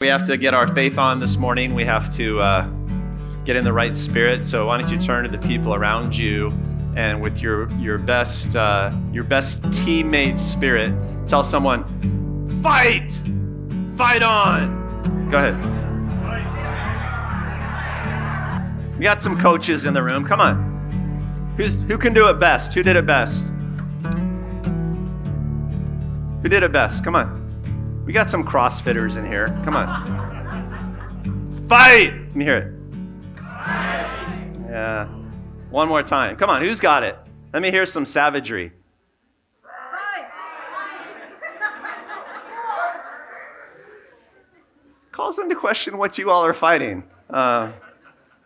We have to get our faith on this morning. We have to uh, get in the right spirit. So why don't you turn to the people around you and with your your best uh, your best teammate spirit, tell someone, fight, fight on. Go ahead. We got some coaches in the room. Come on. Who's, who can do it best? Who did it best? Who did it best? Come on. We got some CrossFitters in here. Come on. Fight! Let me hear it. Fight. Yeah. One more time. Come on, who's got it? Let me hear some savagery. Calls into question what you all are fighting. Uh,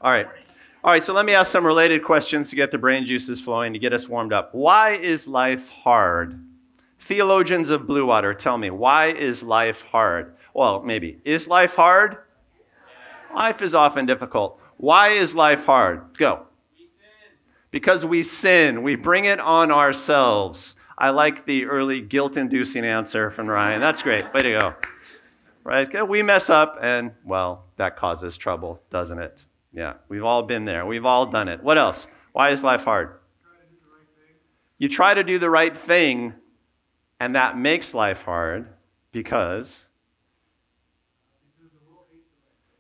all right. All right, so let me ask some related questions to get the brain juices flowing, to get us warmed up. Why is life hard? Theologians of Blue Water, tell me, why is life hard? Well, maybe. Is life hard? Life is often difficult. Why is life hard? Go. Because we sin. We bring it on ourselves. I like the early guilt inducing answer from Ryan. That's great. Way to go. Right? We mess up, and, well, that causes trouble, doesn't it? Yeah, we've all been there. We've all done it. What else? Why is life hard? You try to do the right thing, and that makes life hard because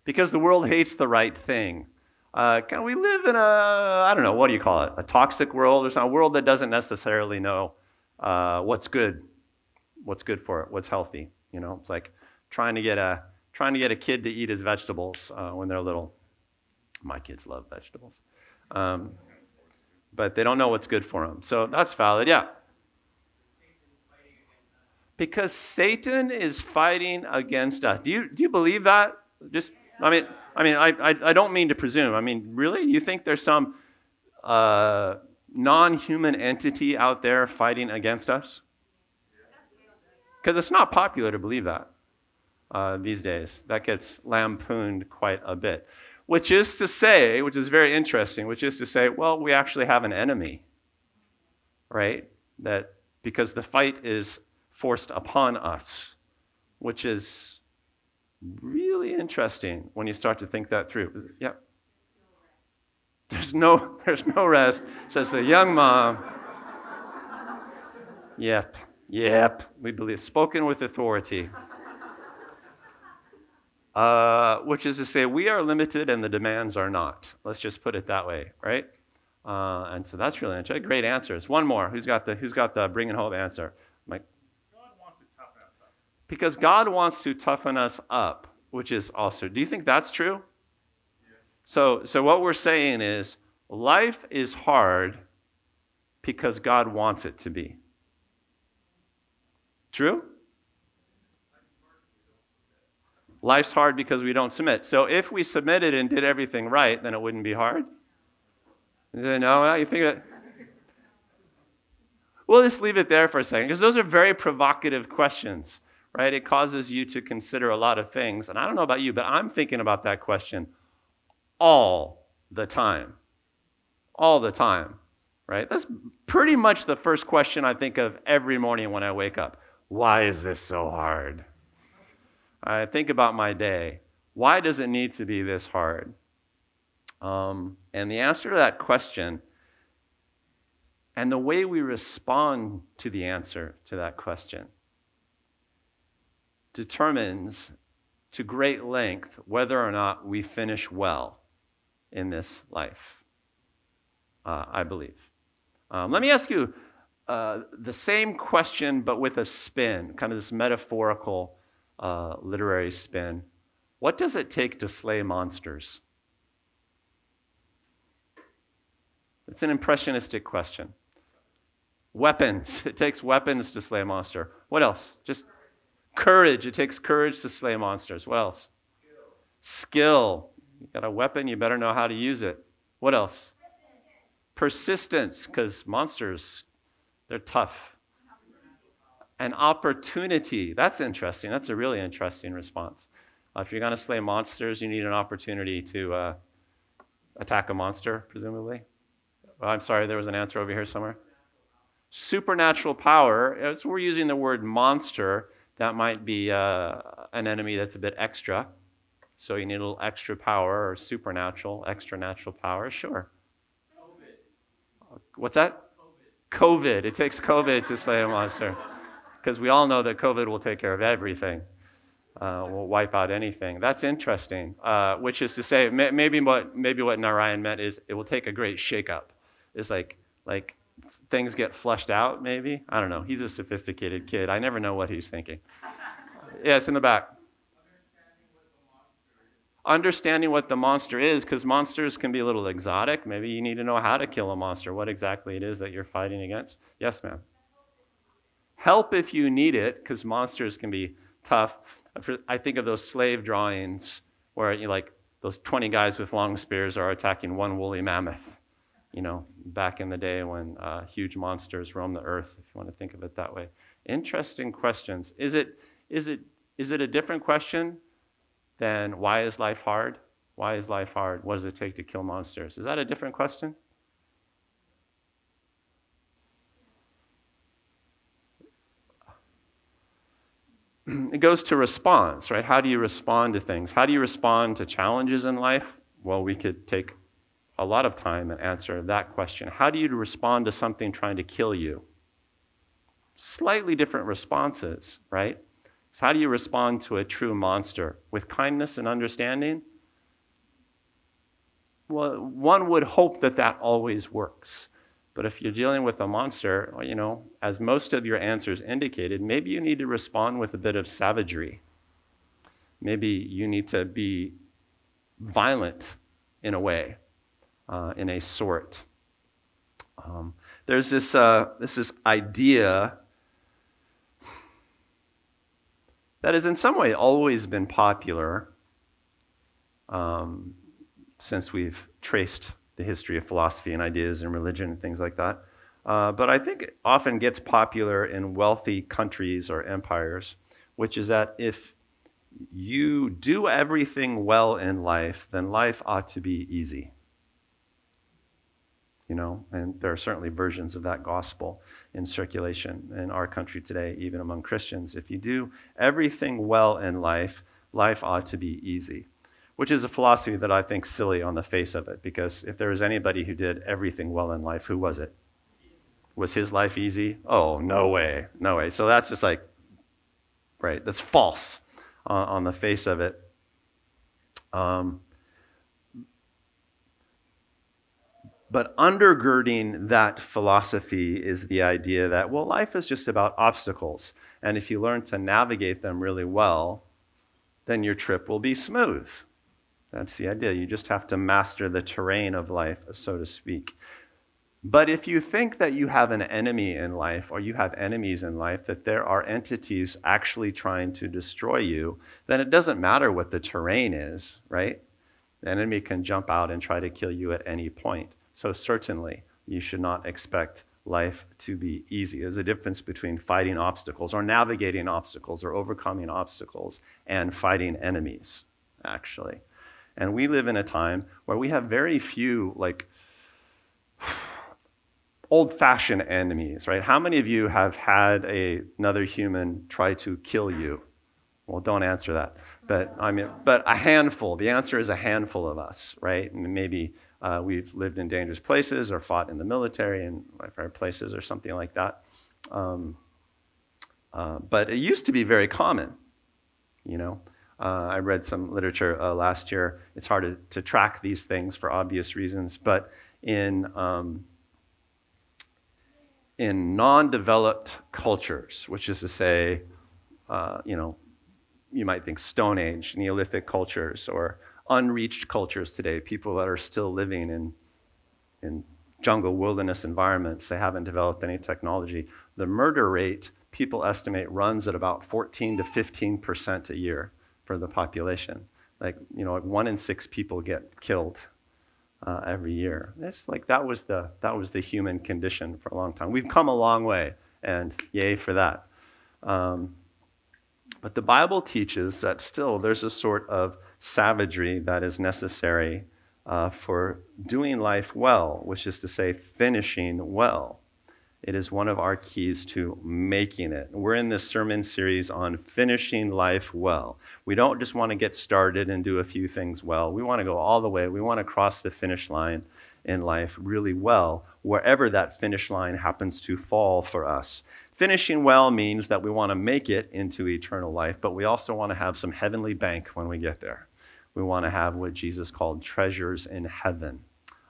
because the world hates the right thing. Uh, can we live in a I don't know what do you call it a toxic world or a world that doesn't necessarily know uh, what's good, what's good for it, what's healthy. You know, it's like trying to get a trying to get a kid to eat his vegetables uh, when they're little. My kids love vegetables, um, but they don't know what's good for them. So that's valid. Yeah. Because Satan is fighting against us. Do you, do you believe that? Just, I mean, I mean, I, I, I don't mean to presume. I mean, really? You think there's some uh, non human entity out there fighting against us? Because it's not popular to believe that uh, these days. That gets lampooned quite a bit. Which is to say, which is very interesting, which is to say, well, we actually have an enemy, right? That because the fight is forced upon us, which is really interesting when you start to think that through. Yeah. There's no, there's no rest, says the young mom. Yep, yep, we believe. Spoken with authority. Uh, which is to say, we are limited and the demands are not. Let's just put it that way, right? Uh, and so that's really interesting. Great answers. One more. Who's got the Who's got the bringing home answer? Because God wants to toughen us up, which is also. Do you think that's true? So, so what we're saying is life is hard because God wants it to be. True? Life's hard because we don't submit. So if we submitted and did everything right, then it wouldn't be hard. No, oh, you think that. We'll just leave it there for a second because those are very provocative questions right? It causes you to consider a lot of things. And I don't know about you, but I'm thinking about that question all the time. All the time, right? That's pretty much the first question I think of every morning when I wake up. Why is this so hard? I think about my day. Why does it need to be this hard? Um, and the answer to that question and the way we respond to the answer to that question determines to great length whether or not we finish well in this life, uh, I believe. Um, let me ask you uh, the same question, but with a spin, kind of this metaphorical uh, literary spin. What does it take to slay monsters? It's an impressionistic question. Weapons. It takes weapons to slay a monster. What else? Just Courage. It takes courage to slay monsters. What else? Skill. You got a weapon, you better know how to use it. What else? Persistence, because monsters, they're tough. And opportunity. That's interesting. That's a really interesting response. Uh, if you're going to slay monsters, you need an opportunity to uh, attack a monster, presumably. Oh, I'm sorry, there was an answer over here somewhere. Supernatural power. We're using the word monster, That might be uh, an enemy that's a bit extra. So you need a little extra power or supernatural, extra natural power. Sure. COVID. What's that? COVID. COVID. It takes COVID to slay a monster. Because we all know that COVID will take care of everything. Uh, will wipe out anything. That's interesting. Uh, which is to say, maybe what maybe what Narayan meant is it will take a great shakeup. It's like like things get flushed out. Maybe I don't know. He's a sophisticated kid. I never know what he's thinking. Yeah, it's in the back understanding what the monster is, because monsters can be a little exotic. Maybe you need to know how to kill a monster, what exactly it is that you're fighting against. Yes, ma'am. Help if you need it, because monsters can be tough. I think of those slave drawings where you like those 20 guys with long spears are attacking one woolly mammoth. You know, back in the day when uh, huge monsters roamed the earth, if you want to think of it that way. Interesting questions. Is it is it is it a different question than why is life hard? Why is life hard? What does it take to kill monsters? Is that a different question? It goes to response, right? How do you respond to things? How do you respond to challenges in life? Well, we could take a lot of time and answer that question. How do you respond to something trying to kill you? Slightly different responses, right? So, how do you respond to a true monster? With kindness and understanding? Well, one would hope that that always works. But if you're dealing with a monster, you know, as most of your answers indicated, maybe you need to respond with a bit of savagery. Maybe you need to be violent in a way, uh, in a sort. Um, there's this, uh, this, this idea that has in some way always been popular um, since we've traced the history of philosophy and ideas and religion and things like that. Uh, but I think it often gets popular in wealthy countries or empires, which is that if you do everything well in life, then life ought to be easy. You know, and there are certainly versions of that gospel in circulation in our country today, even among Christians. If you do everything well in life, life ought to be easy, which is a philosophy that I think silly on the face of it, because if there was anybody who did everything well in life, who was it? Was his life easy? Oh, no way, no way. So that's just like, right, that's false uh, on the face of it. Um, But undergirding that philosophy is the idea that, well, life is just about obstacles. And if you learn to navigate them really well, then your trip will be smooth. That's the idea. You just have to master the terrain of life, so to speak. But if you think that you have an enemy in life or you have enemies in life, that there are entities actually trying to destroy you, then it doesn't matter what the terrain is, right? The enemy can jump out and try to kill you at any point. So, certainly, you should not expect life to be easy. There's a difference between fighting obstacles or navigating obstacles or overcoming obstacles and fighting enemies, actually. And we live in a time where we have very few, like, old fashioned enemies, right? How many of you have had a, another human try to kill you? Well, don't answer that. But I mean, but a handful. The answer is a handful of us, right? Maybe uh, we've lived in dangerous places or fought in the military in places or something like that. Um, uh, but it used to be very common, you know. Uh, I read some literature uh, last year. It's hard to, to, track these things for obvious reasons, but in um, in non-developed cultures, which is to say, uh, you know, you might think Stone Age, Neolithic cultures, or unreached cultures today, people that are still living in, in jungle wilderness environments. They haven't developed any technology. The murder rate, people estimate, runs at about 14 to 15 percent a year for the population. Like, you know, like one in six people get killed uh, every year. It's like that was, the, that was the human condition for a long time. We've come a long way, and yay for that. Um, but the Bible teaches that still there's a sort of savagery that is necessary uh, for doing life well, which is to say, finishing well. It is one of our keys to making it. We're in this sermon series on finishing life well. We don't just want to get started and do a few things well. We want to go all the way. We want to cross the finish line in life really well, wherever that finish line happens to fall for us. Finishing well means that we want to make it into eternal life, but we also want to have some heavenly bank when we get there. We want to have what Jesus called treasures in heaven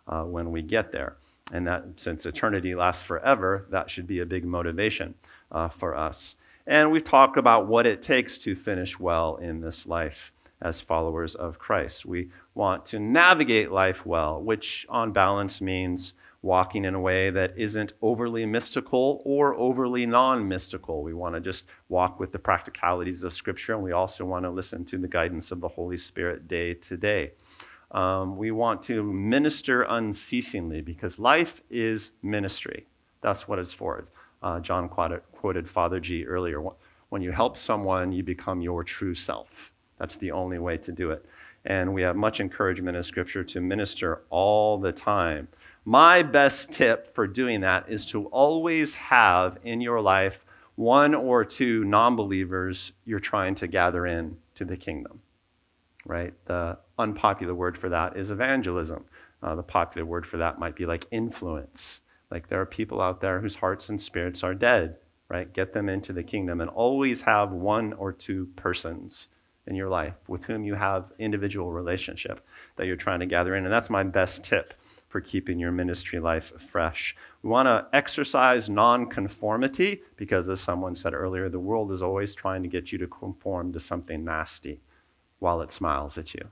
uh, when we get there. And that, since eternity lasts forever, that should be a big motivation uh, for us. And we've talked about what it takes to finish well in this life as followers of Christ. We want to navigate life well, which on balance means walking in a way that isn't overly mystical or overly non mystical. We want to just walk with the practicalities of Scripture, and we also want to listen to the guidance of the Holy Spirit day to day. Um, we want to minister unceasingly because life is ministry. That's what it's for. Uh, John quoted, quoted Father G earlier. When you help someone, you become your true self. That's the only way to do it. And we have much encouragement in Scripture to minister all the time. My best tip for doing that is to always have in your life one or two non believers you're trying to gather in to the kingdom right? The unpopular word for that is evangelism. Uh, the popular word for that might be like influence. Like there are people out there whose hearts and spirits are dead, right? Get them into the kingdom and always have one or two persons in your life with whom you have individual relationship that you're trying to gather in. And that's my best tip for keeping your ministry life fresh. We want to exercise nonconformity because, as someone said earlier, the world is always trying to get you to conform to something nasty while it smiles at you.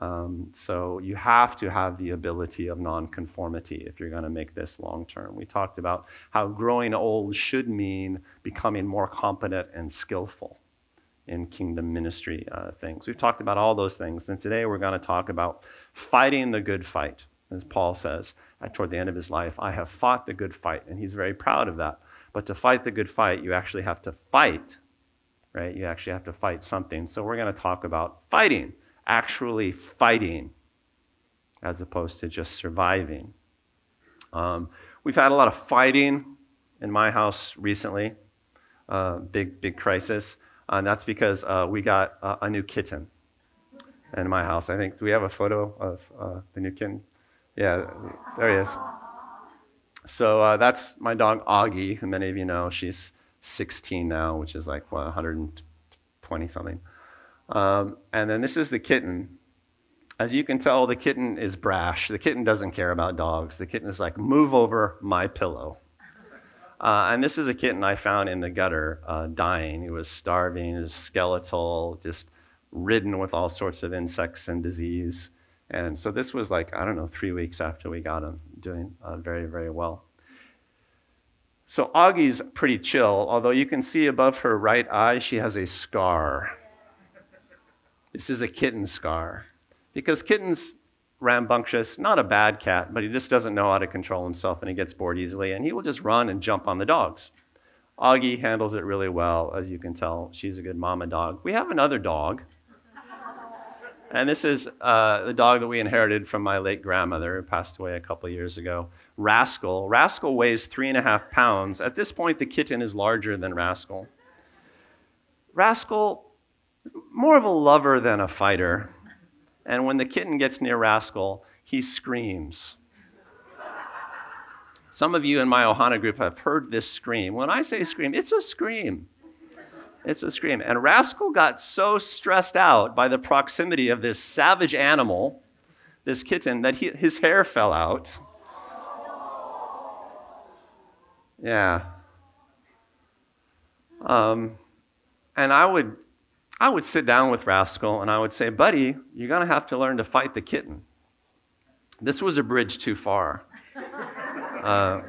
Um, so you have to have the ability of nonconformity if you're going to make this long term. We talked about how growing old should mean becoming more competent and skillful in kingdom ministry uh, things. We've talked about all those things, and today we're going to talk about fighting the good fight. As Paul says toward the end of his life, I have fought the good fight, and he's very proud of that. But to fight the good fight, you actually have to fight right? You actually have to fight something. So we're going to talk about fighting, actually fighting, as opposed to just surviving. Um, we've had a lot of fighting in my house recently, uh, big, big crisis. And that's because uh, we got a new kitten in my house. I think, do we have a photo of uh, the new kitten? Yeah, there he is. So uh, that's my dog Augie, who many of you know. She's 16 now, which is like, what, 120 something. Um, and then this is the kitten. As you can tell, the kitten is brash. The kitten doesn't care about dogs. The kitten is like, move over my pillow. Uh, and this is a kitten I found in the gutter uh, dying. He was starving, he was skeletal, just ridden with all sorts of insects and disease. And so this was like, I don't know, three weeks after we got him, doing uh, very, very well. So Augie's pretty chill, although you can see above her right eye, she has a scar. This is a kitten scar. Because kitten's rambunctious, not a bad cat, but he just doesn't know how to control himself and he gets bored easily, and he will just run and jump on the dogs. Augie handles it really well, as you can tell. She's a good mama dog. We have another dog. And this is uh, the dog that we inherited from my late grandmother, who passed away a couple years ago. Rascal. Rascal weighs three and a half pounds. At this point, the kitten is larger than Rascal. Rascal, more of a lover than a fighter. And when the kitten gets near Rascal, he screams. Some of you in my Ohana group have heard this scream. When I say scream, it's a scream. It's a scream. And Rascal got so stressed out by the proximity of this savage animal, this kitten, that he, his hair fell out. Yeah. Um, and I would, I would sit down with Rascal and I would say, buddy, you're going to have to learn to fight the kitten. This was a bridge too far uh,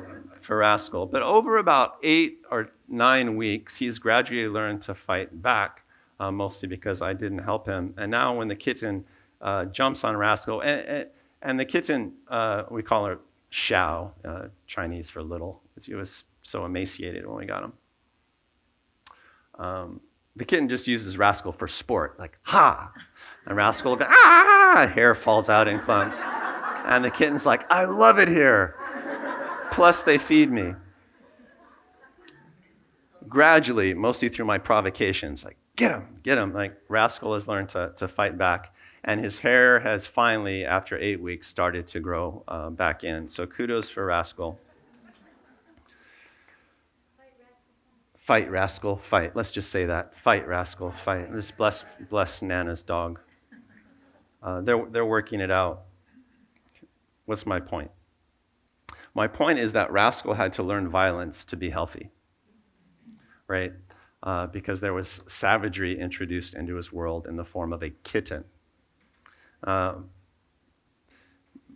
for Rascal. But over about eight or nine weeks, he's gradually learned to fight back, uh, mostly because I didn't help him. And now when the kitten uh, jumps on Rascal, and, and, the kitten, uh, we call her Xiao, uh, Chinese for little, because he was so emaciated when we got him. Um, the kitten just uses Rascal for sport, like ha, and Rascal goes ah, hair falls out in clumps, and the kitten's like, I love it here. Plus they feed me. gradually, mostly through my provocations, like, get him, get him, like, Rascal has learned to, to fight back. And his hair has finally, after eight weeks, started to grow uh, back in. So kudos for Rascal. Fight, Rascal, fight. Let's just say that. Fight, Rascal, fight. Just bless, bless Nana's dog. Uh, they're, they're working it out. What's my point? My point is that Rascal had to learn violence to be healthy, right? Uh, because there was savagery introduced into his world in the form of a kitten. Uh,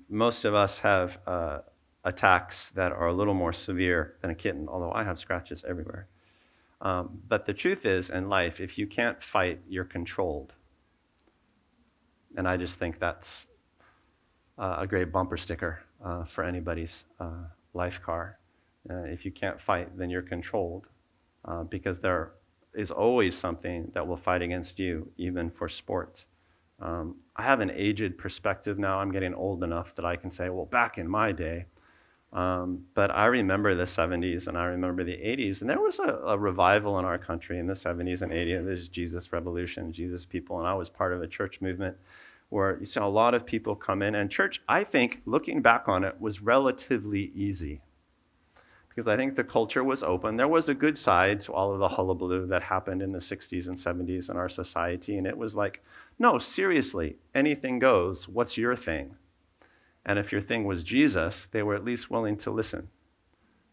most of us have uh, attacks that are a little more severe than a kitten, although I have scratches everywhere. Um, but the truth is, in life, if you can't fight, you're controlled. And I just think that's uh, a great bumper sticker uh, for anybody's uh, life car. Uh, if you can't fight, then you're controlled uh, because there is always something that will fight against you, even for sports. Um, I have an aged perspective now. I'm getting old enough that I can say, well, back in my day, um, but I remember the 70s and I remember the 80s, and there was a, a revival in our country in the 70s and 80s. There's Jesus Revolution, Jesus People, and I was part of a church movement where you saw a lot of people come in. And church, I think, looking back on it, was relatively easy because I think the culture was open. There was a good side to all of the hullabaloo that happened in the 60s and 70s in our society, and it was like, no, seriously, anything goes. What's your thing? And if your thing was Jesus, they were at least willing to listen,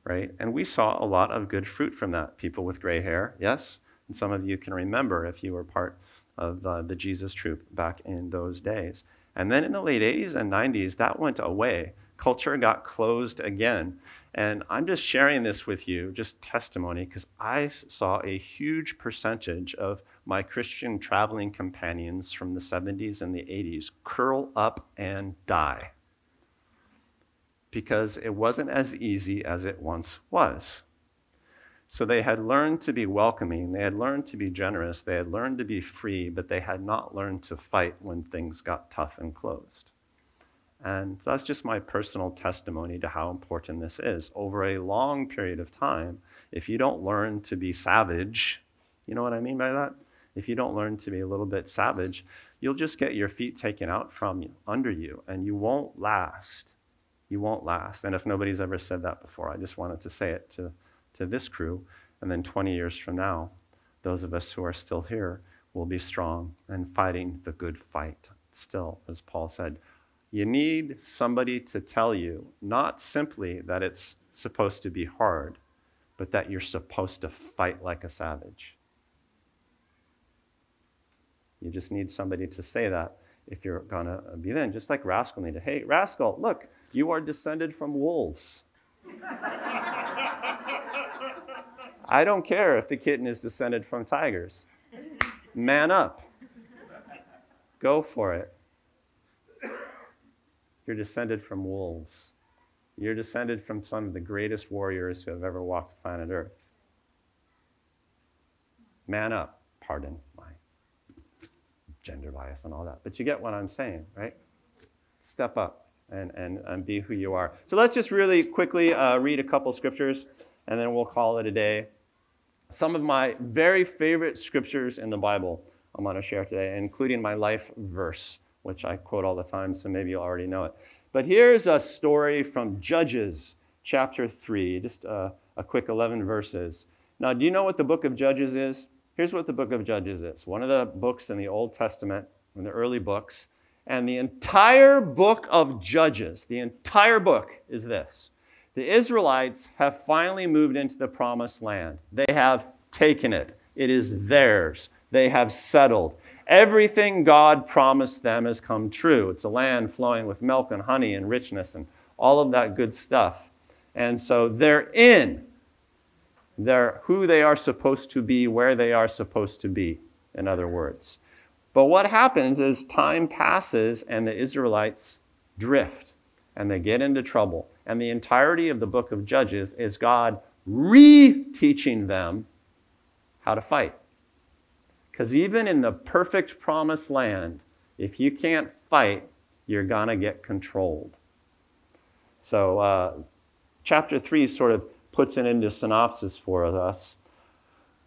right? And we saw a lot of good fruit from that. People with gray hair, yes? And some of you can remember if you were part of uh, the Jesus troop back in those days. And then in the late 80s and 90s, that went away. Culture got closed again. And I'm just sharing this with you, just testimony, because I saw a huge percentage of my Christian traveling companions from the 70s and the 80s curl up and die because it wasn't as easy as it once was. So they had learned to be welcoming, they had learned to be generous, they had learned to be free, but they had not learned to fight when things got tough and closed. And that's just my personal testimony to how important this is. Over a long period of time, if you don't learn to be savage, you know what I mean by that? If you don't learn to be a little bit savage, you'll just get your feet taken out from you, under you, and you won't last you won't last. And if nobody's ever said that before, I just wanted to say it to, to this crew. And then 20 years from now, those of us who are still here will be strong and fighting the good fight still, as Paul said. You need somebody to tell you not simply that it's supposed to be hard, but that you're supposed to fight like a savage. You just need somebody to say that if you're going to be then. Just like Rascal needed. Hey, Rascal, look, you are descended from wolves. I don't care if the kitten is descended from tigers. Man up. Go for it. You're descended from wolves. You're descended from some of the greatest warriors who have ever walked planet Earth. Man up. Pardon my gender bias and all that. But you get what I'm saying, right? Step up and, and, and be who you are. So let's just really quickly uh, read a couple scriptures and then we'll call it a day. Some of my very favorite scriptures in the Bible I'm going to share today, including my life verse, which I quote all the time, so maybe you already know it. But here's a story from Judges chapter 3, just a, a quick 11 verses. Now, do you know what the book of Judges is? Here's what the book of Judges is one of the books in the Old Testament, in the early books and the entire book of Judges, the entire book is this. The Israelites have finally moved into the promised land. They have taken it, it is theirs. They have settled. Everything God promised them has come true. It's a land flowing with milk and honey and richness and all of that good stuff. And so they're in. They're who they are supposed to be, where they are supposed to be, in other words. But what happens is time passes and the Israelites drift and they get into trouble. And the entirety of the book of Judges is God re-teaching them how to fight. Because even in the perfect promised land, if you can't fight, you're going to get controlled. So, uh, chapter 3 sort of puts it into synopsis for us.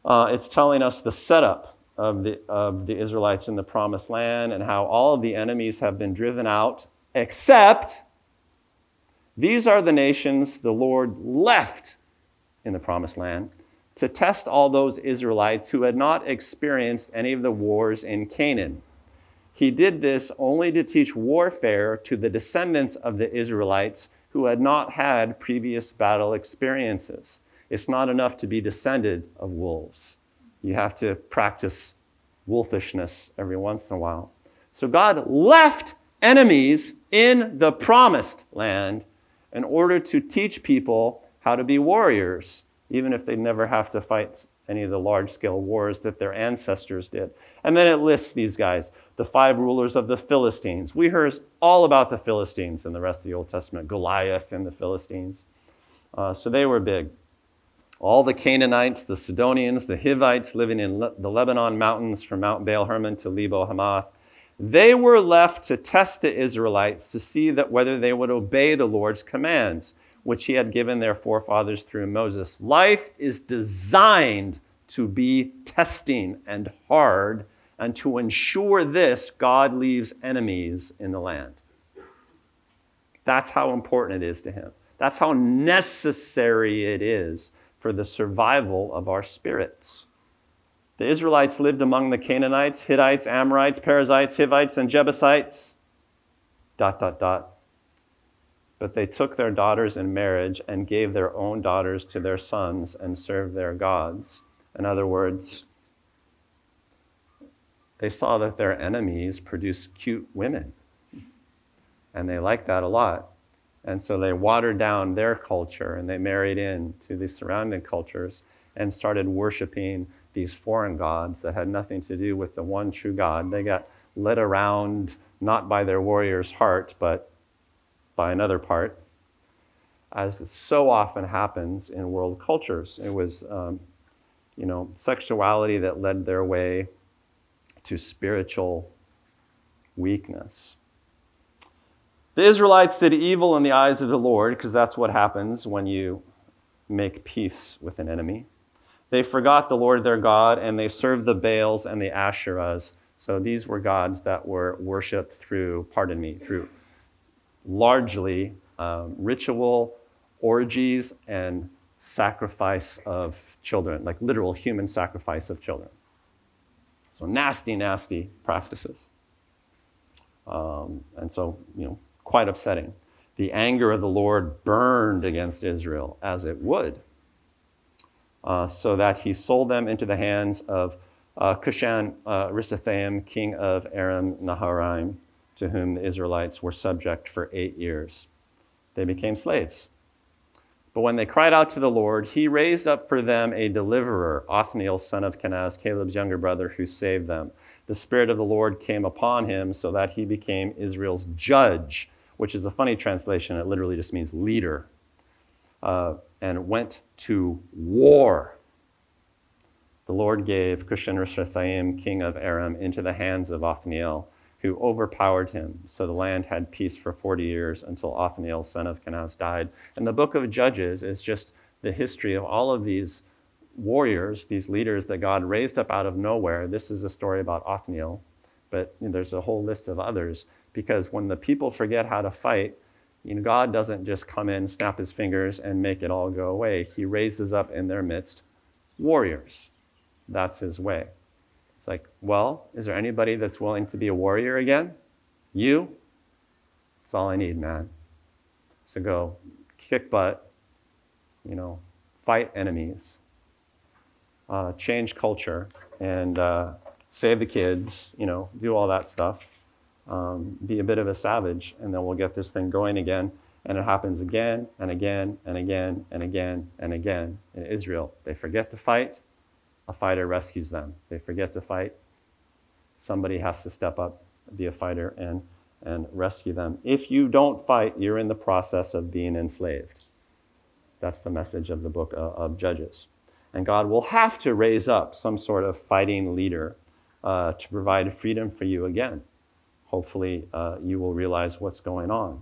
Uh, it's telling us the setup of the, of the Israelites in the promised land and how all of the enemies have been driven out, except these are the nations the Lord left in the promised land to test all those Israelites who had not experienced any of the wars in Canaan. He did this only to teach warfare to the descendants of the Israelites who had not had previous battle experiences. It's not enough to be descended of wolves. You have to practice wolfishness every once in a while. So God left enemies in the promised land in order to teach people how to be warriors, even if they never have to fight any of the large scale wars that their ancestors did. And then it lists these guys the five rulers of the Philistines. We heard all about the Philistines in the rest of the Old Testament Goliath and the Philistines. Uh, so they were big. All the Canaanites, the Sidonians, the Hivites living in Le- the Lebanon mountains from Mount Baal Hermon to Lebo Hamath, they were left to test the Israelites to see that whether they would obey the Lord's commands which he had given their forefathers through Moses. Life is designed to be testing and hard, and to ensure this, God leaves enemies in the land. That's how important it is to him. That's how necessary it is for the survival of our spirits. The Israelites lived among the Canaanites, Hittites, Amorites, Perizzites, Hivites, and Jebusites. Dot, dot, dot. But they took their daughters in marriage and gave their own daughters to their sons and served their gods. In other words, they saw that their enemies produced cute women. And they liked that a lot. And so they watered down their culture and they married in to the surrounding cultures and started worshiping these foreign gods that had nothing to do with the one true God. They got led around not by their warrior's heart, but by another part, as so often happens in world cultures. It was, um, you know, sexuality that led their way to spiritual weakness. The Israelites did evil in the eyes of the Lord, because that's what happens when you make peace with an enemy. They forgot the Lord their God, and they served the Baals and the Asherahs. So these were gods that were worshipped through, pardon me, through largely um, ritual orgies and sacrifice of children, like literal human sacrifice of children. So nasty, nasty practices. Um, and so, you know, quite upsetting. The anger of the Lord burned against Israel as it would, uh, so that he sold them into the hands of uh, Cushan uh, Rishathaim, king of Aram Naharaim, to whom the Israelites were subject for eight years. They became slaves. But when they cried out to the Lord, he raised up for them a deliverer, Othniel, son of Kenaz, Caleb's younger brother, who saved them. The Spirit of the Lord came upon him so that he became Israel's judge, which is a funny translation. It literally just means leader, uh, and went to war. The Lord gave Cushan Rishathaim, king of Aram, into the hands of Othniel who overpowered him. So the land had peace for 40 years until Othniel, son of Kenaz, died. And the book of Judges is just the history of all of these warriors, these leaders that God raised up out of nowhere. This is a story about Othniel, but there's a whole list of others because when the people forget how to fight, you know, God doesn't just come in, snap his fingers, and make it all go away. He raises up in their midst warriors. That's his way. It's like, well, is there anybody that's willing to be a warrior again? You? That's all I need, man. So go kick butt, you know, fight enemies, uh, change culture, and uh, save the kids, you know, do all that stuff. Um, be a bit of a savage, and then we'll get this thing going again. And it happens again and again and again and again and again in Israel. They forget to fight, a fighter rescues them. They forget to fight. Somebody has to step up, be a fighter, and, and rescue them. If you don't fight, you're in the process of being enslaved. That's the message of the book of, of Judges. And God will have to raise up some sort of fighting leader uh, to provide freedom for you again. Hopefully, uh, you will realize what's going on.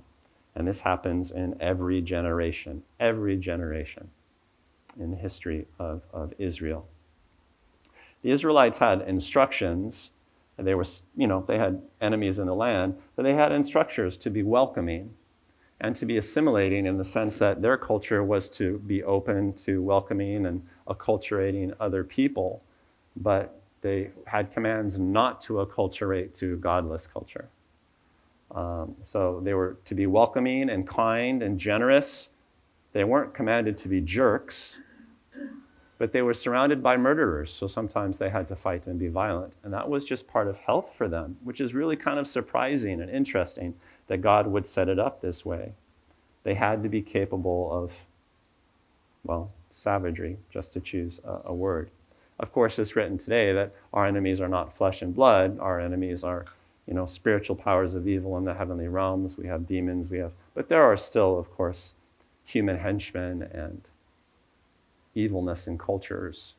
And this happens in every generation, every generation in the history of, of Israel. The Israelites had instructions. They were, you know, they had enemies in the land, but they had instructions to be welcoming and to be assimilating in the sense that their culture was to be open to welcoming and acculturating other people, but they had commands not to acculturate to godless culture. Um, so they were to be welcoming and kind and generous. They weren't commanded to be jerks, but they were surrounded by murderers. So sometimes they had to fight and be violent. And that was just part of health for them, which is really kind of surprising and interesting that God would set it up this way. They had to be capable of, well, savagery, just to choose a, a word. Of course, it's written today that our enemies are not flesh and blood, our enemies are you know, spiritual powers of evil in the heavenly realms. We have demons. We have, but there are still, of course, human henchmen and evilness in cultures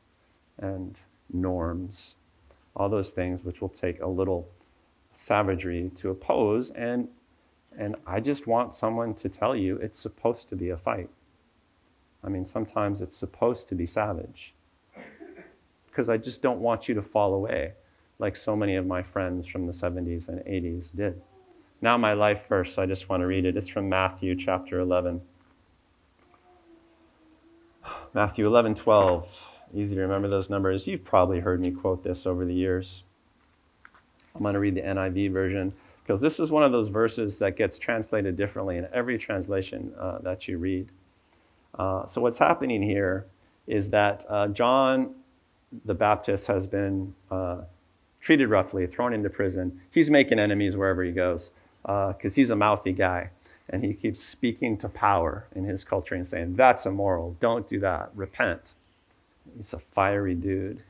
and norms, all those things which will take a little savagery to oppose. And and I just want someone to tell you it's supposed to be a fight. I mean, sometimes it's supposed to be savage because I just don't want you to fall away like so many of my friends from the 70s and 80s did. Now, my life verse, I just want to read it. It's from Matthew chapter 11. Matthew 11, 12. Easy to remember those numbers. You've probably heard me quote this over the years. I'm going to read the NIV version because this is one of those verses that gets translated differently in every translation uh, that you read. Uh, so, what's happening here is that uh, John the Baptist has been uh, treated roughly, thrown into prison. He's making enemies wherever he goes because uh, he's a mouthy guy. And he keeps speaking to power in his culture and saying, That's immoral. Don't do that. Repent. He's a fiery dude.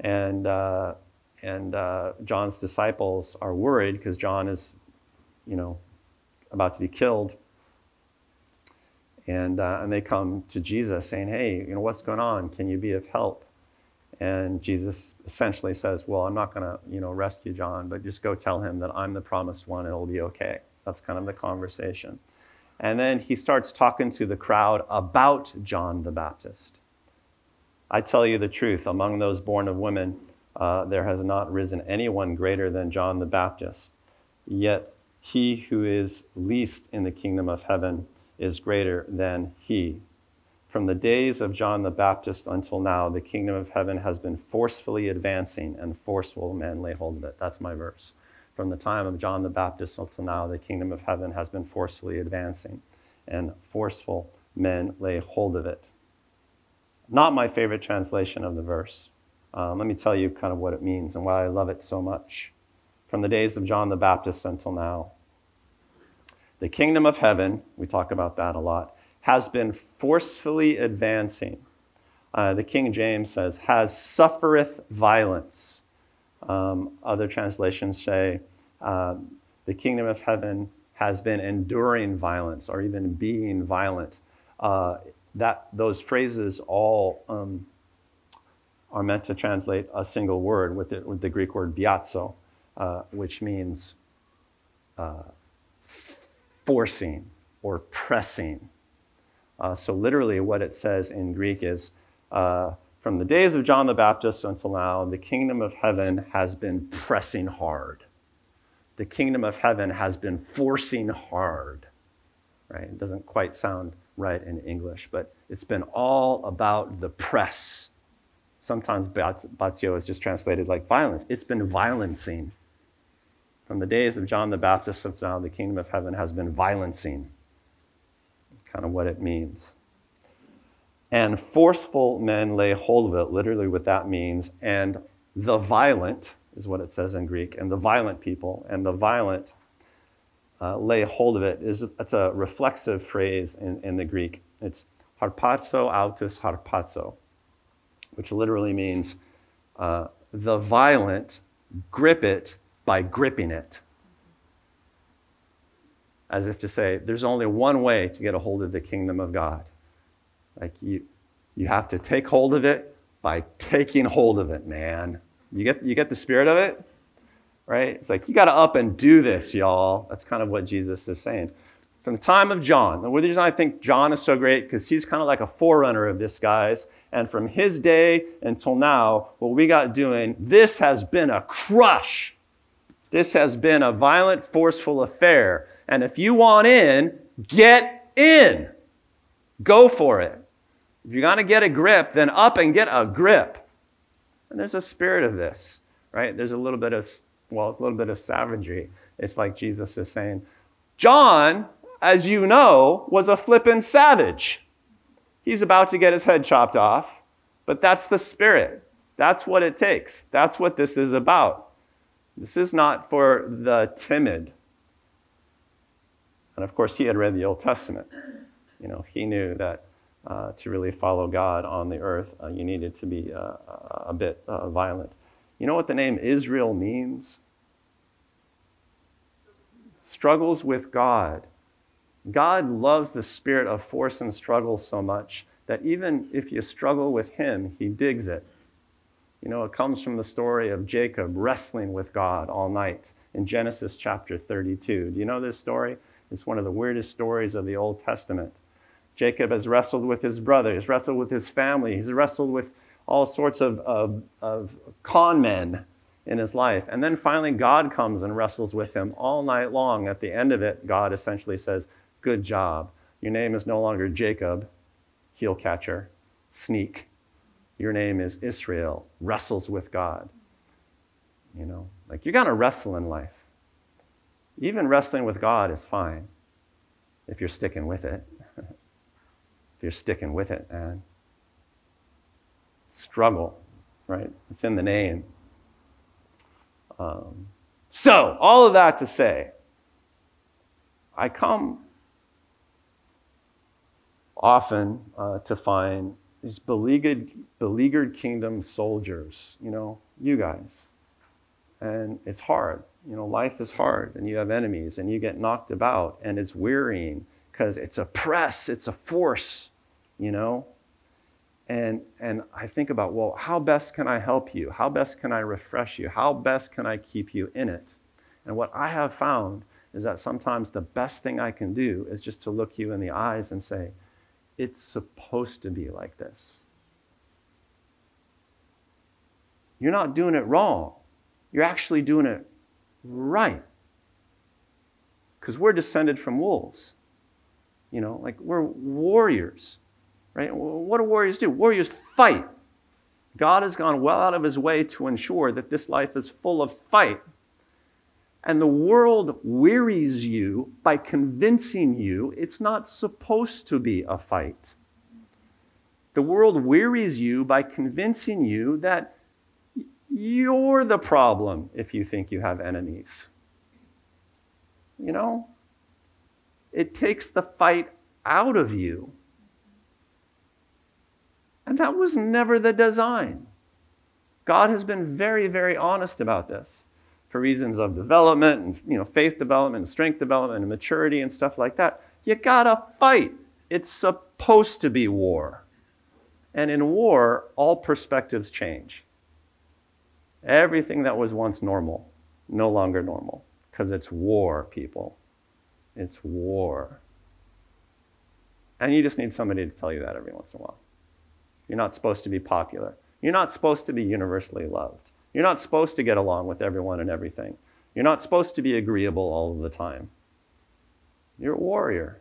And, uh, and uh, John's disciples are worried because John is, you know, about to be killed. And, uh, and they come to Jesus saying, Hey, you know, what's going on? Can you be of help? And Jesus essentially says, Well, I'm not going to, you know, rescue John, but just go tell him that I'm the promised one it'll be okay. That's kind of the conversation. And then he starts talking to the crowd about John the Baptist. I tell you the truth, among those born of women, uh, there has not risen anyone greater than John the Baptist. Yet he who is least in the kingdom of heaven is greater than he. From the days of John the Baptist until now, the kingdom of heaven has been forcefully advancing, and forceful men lay hold of it. That's my verse. From the time of John the Baptist until now, the kingdom of heaven has been forcefully advancing, and forceful men lay hold of it. Not my favorite translation of the verse. Um, let me tell you kind of what it means and why I love it so much. From the days of John the Baptist until now, the kingdom of heaven, we talk about that a lot, has been forcefully advancing. Uh, the King James says, has suffereth violence. Um, other translations say, uh, the kingdom of heaven has been enduring violence or even being violent. Uh, that those phrases all um, are meant to translate a single word with, it, with the Greek word biazo, uh, which means uh, forcing or pressing. Uh, so, literally, what it says in Greek is uh, from the days of John the Baptist until now, the kingdom of heaven has been pressing hard. The kingdom of heaven has been forcing hard. Right? It doesn't quite sound right in English, but it's been all about the press. Sometimes batio is just translated like violence. It's been violencing. From the days of John the Baptist until now, the kingdom of heaven has been violencing kind of what it means. And forceful men lay hold of it, literally what that means. And the violent is what it says in Greek, and the violent people, and the violent uh, lay hold of it. Is it's a reflexive phrase in, in the Greek. It's harpazo autus harpazo, which literally means uh, the violent grip it by gripping it as if to say, there's only one way to get a hold of the kingdom of God. Like you, you have to take hold of it by taking hold of it, man. You get, you get the spirit of it? Right? It's like, you got to up and do this, y'all. That's kind of what Jesus is saying. from the time of John. The reason I think John is so great because he's kind of like a forerunner of this guy's. And from his day until now, what we got doing, this has been a crush. This has been a violent, forceful affair. And if you want in, get in. Go for it. If you're going to get a grip, then up and get a grip. And there's a spirit of this, right? There's a little bit of, well, a little bit of savagery. It's like Jesus is saying, John, as you know, was a flippin' savage. He's about to get his head chopped off, but that's the spirit. That's what it takes. That's what this is about. This is not for the timid. And of course, he had read the Old Testament. You know, he knew that uh, to really follow God on the earth, uh, you needed to be uh, a bit uh, violent. You know what the name Israel means? Struggles with God. God loves the spirit of force and struggle so much that even if you struggle with Him, He digs it. You know, it comes from the story of Jacob wrestling with God all night in Genesis chapter 32. Do you know this story? It's one of the weirdest stories of the Old Testament. Jacob has wrestled with his brother, he's wrestled with his family, he's wrestled with all sorts of, of, of con men in his life. And then finally, God comes and wrestles with him all night long. At the end of it, God essentially says, Good job. Your name is no longer Jacob, heel catcher, sneak. Your name is Israel, wrestles with God. You know, like you're to wrestle in life. Even wrestling with God is fine if you're sticking with it. if you're sticking with it, man. Struggle, right? It's in the name. Um, so, all of that to say, I come often uh, to find these beleaguered, beleaguered kingdom soldiers, you know, you guys. And it's hard. You know, life is hard, and you have enemies, and you get knocked about, and it's wearying because it's a press, it's a force, you know. And, and I think about, well, how best can I help you? How best can I refresh you? How best can I keep you in it? And what I have found is that sometimes the best thing I can do is just to look you in the eyes and say, it's supposed to be like this. You're not doing it wrong. You're actually doing it right. Because we're descended from wolves. You know, like we're warriors, right? What do warriors do? Warriors fight. God has gone well out of his way to ensure that this life is full of fight. And the world wearies you by convincing you it's not supposed to be a fight. The world wearies you by convincing you that you're the problem if you think you have enemies. You know? It takes the fight out of you. And that was never the design. God has been very, very honest about this for reasons of development and you know faith development and strength development and maturity and stuff like that you gotta fight it's supposed to be war and in war all perspectives change everything that was once normal no longer normal because it's war people it's war and you just need somebody to tell you that every once in a while you're not supposed to be popular you're not supposed to be universally loved you're not supposed to get along with everyone and everything. You're not supposed to be agreeable all of the time. You're a warrior.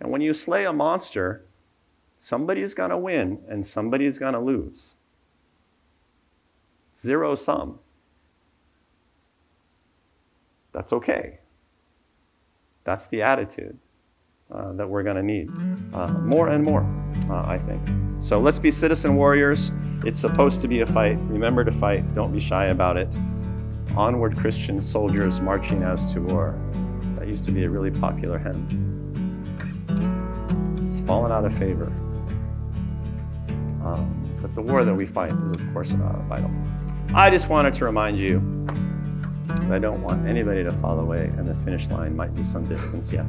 And when you slay a monster, somebody's going to win and somebody's going to lose. Zero sum. That's okay. That's the attitude uh, that we're going to need uh, more and more, uh, I think. So let's be citizen warriors. It's supposed to be a fight. Remember to fight. Don't be shy about it. Onward Christian soldiers marching as to war. That used to be a really popular hymn. It's fallen out of favor. Um, but the war that we fight is, of course, uh, vital. I just wanted to remind you that I don't want anybody to fall away, and the finish line might be some distance yet.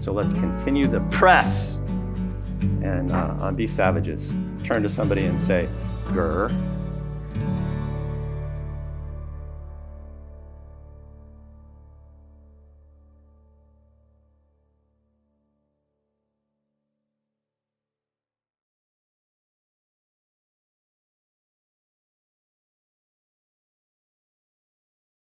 So let's continue the press and uh, be savages. Turn to somebody and say, Grr.